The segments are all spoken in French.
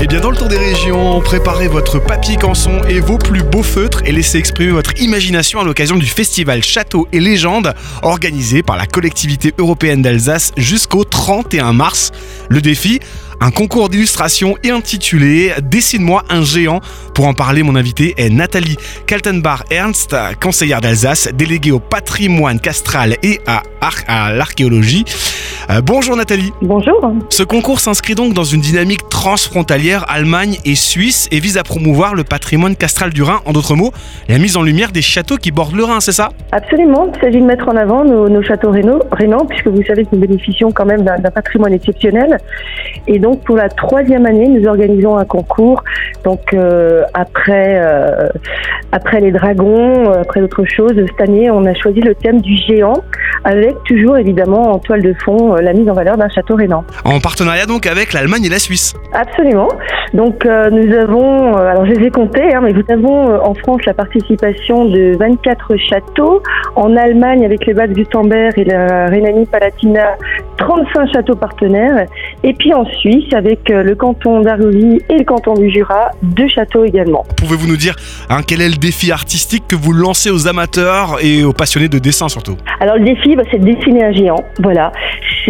Et bien dans le tour des régions, préparez votre papier canson et vos plus beaux feutres et laissez exprimer votre imagination à l'occasion du festival Château et Légendes organisé par la collectivité européenne d'Alsace jusqu'au 31 mars. Le défi un concours d'illustration intitulé Dessine-moi un géant. Pour en parler, mon invité est Nathalie Kaltenbach-Ernst, conseillère d'Alsace, déléguée au patrimoine castral et à l'archéologie. Euh, bonjour Nathalie. Bonjour. Ce concours s'inscrit donc dans une dynamique transfrontalière Allemagne et Suisse et vise à promouvoir le patrimoine castral du Rhin. En d'autres mots, la mise en lumière des châteaux qui bordent le Rhin, c'est ça? Absolument. Il s'agit de mettre en avant nos, châteaux rénants, puisque vous savez que nous bénéficions quand même d'un patrimoine exceptionnel. Et donc pour la troisième année, nous organisons un concours. Donc euh, après, euh, après les dragons, après d'autres choses, cette année, on a choisi le thème du géant, avec toujours évidemment en toile de fond la mise en valeur d'un château rénan. En partenariat donc avec l'Allemagne et la Suisse Absolument. Donc euh, nous avons, euh, alors je les ai comptés, hein, mais nous avons en France la participation de 24 châteaux, en Allemagne avec les Bad Gutenberg et la Rhénanie-Palatinat, 35 châteaux partenaires, et puis en Suisse avec le canton d'Argovie et le canton du Jura, deux châteaux également. Pouvez-vous nous dire hein, quel est le défi artistique que vous lancez aux amateurs et aux passionnés de dessin surtout? Alors le défi, bah, c'est de dessiner un géant. Voilà,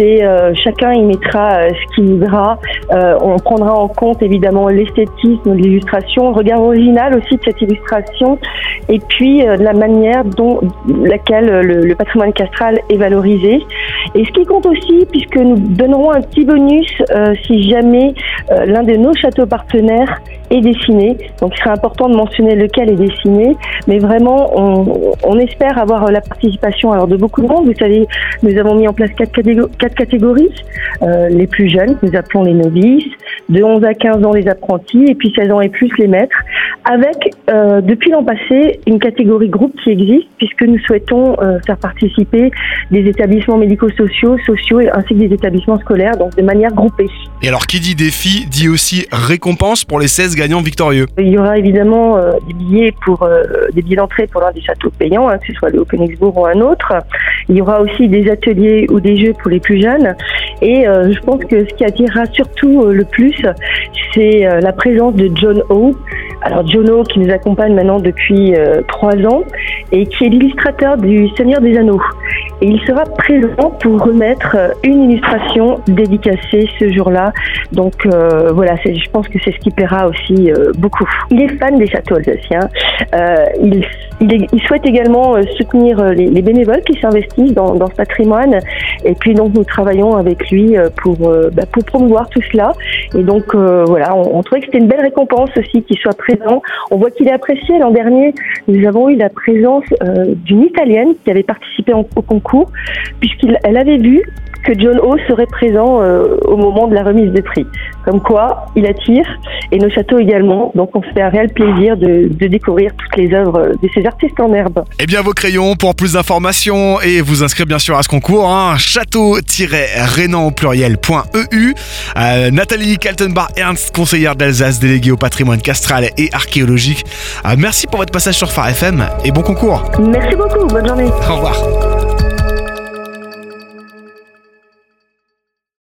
euh, chacun y mettra euh, ce qu'il voudra. Euh, on prendra en compte évidemment l'esthétisme de l'illustration, le regard original aussi de cette illustration, et puis la manière dont laquelle le, patrimoine castral est valorisé. Et ce qui compte aussi, puisque nous donnerons un petit bonus si jamais l'un de nos châteaux partenaires est dessiné. Donc il sera important de mentionner lequel est dessiné, mais vraiment on, on espère avoir la participation alors de beaucoup de monde. Vous savez, nous avons mis en place quatre, quatre catégories. Euh, les plus jeunes, nous appelons les novices, de 11 à 15 ans les apprentis, et puis 16 ans et plus les maîtres, avec euh, depuis l'an passé une catégorie groupe qui existe, puisque nous souhaitons euh, faire participer des établissements médico-sociaux, sociaux, ainsi que des établissements scolaires, donc de manière groupée. Et alors qui dit défi dit aussi récompense pour les 16 gagnants victorieux. Il y aura évidemment des billets pour des billets d'entrée pour l'un des châteaux payants, hein, que ce soit le Königsbourg ou un autre. Il y aura aussi des ateliers ou des jeux pour les plus jeunes. Et euh, je pense que ce qui attirera surtout euh, le plus, c'est euh, la présence de John O. Alors John O qui nous accompagne maintenant depuis trois ans et qui est l'illustrateur du Seigneur des Anneaux. Et il sera présent pour remettre une illustration dédicacée ce jour-là. Donc voilà, je pense que c'est ce qui plaira aussi beaucoup. Il est fan des châteaux alsaciens. il, il, souhaite également soutenir les, bénévoles qui s'investissent dans, dans, ce patrimoine. Et puis donc nous travaillons avec lui euh, pour, euh, bah, pour promouvoir tout cela. Et donc euh, voilà, on, trouvait que c'était une belle récompense aussi qu'il soit présent. On voit qu'il est apprécié. L'an dernier, nous avons eu la présence d'une Italienne qui avait participé au concours, puisqu'elle avait vu que John O serait présent au moment de la remise des prix. Comme quoi, il attire, et nos châteaux également. Donc on se fait un réel plaisir de, découvrir toutes les œuvres de ces artistes en herbe. Eh bien, vos crayons pour plus d'informations et vous inscrire bien sûr à ce concours, hein, château-rénan au pluriel.eu. Euh, Nathalie Kaltenbach-Ernst, conseillère d'Alsace, déléguée au patrimoine castral et archéologique. Euh, merci pour votre passage sur Phare FM et bon concours. Merci beaucoup, bonne journée. Au revoir.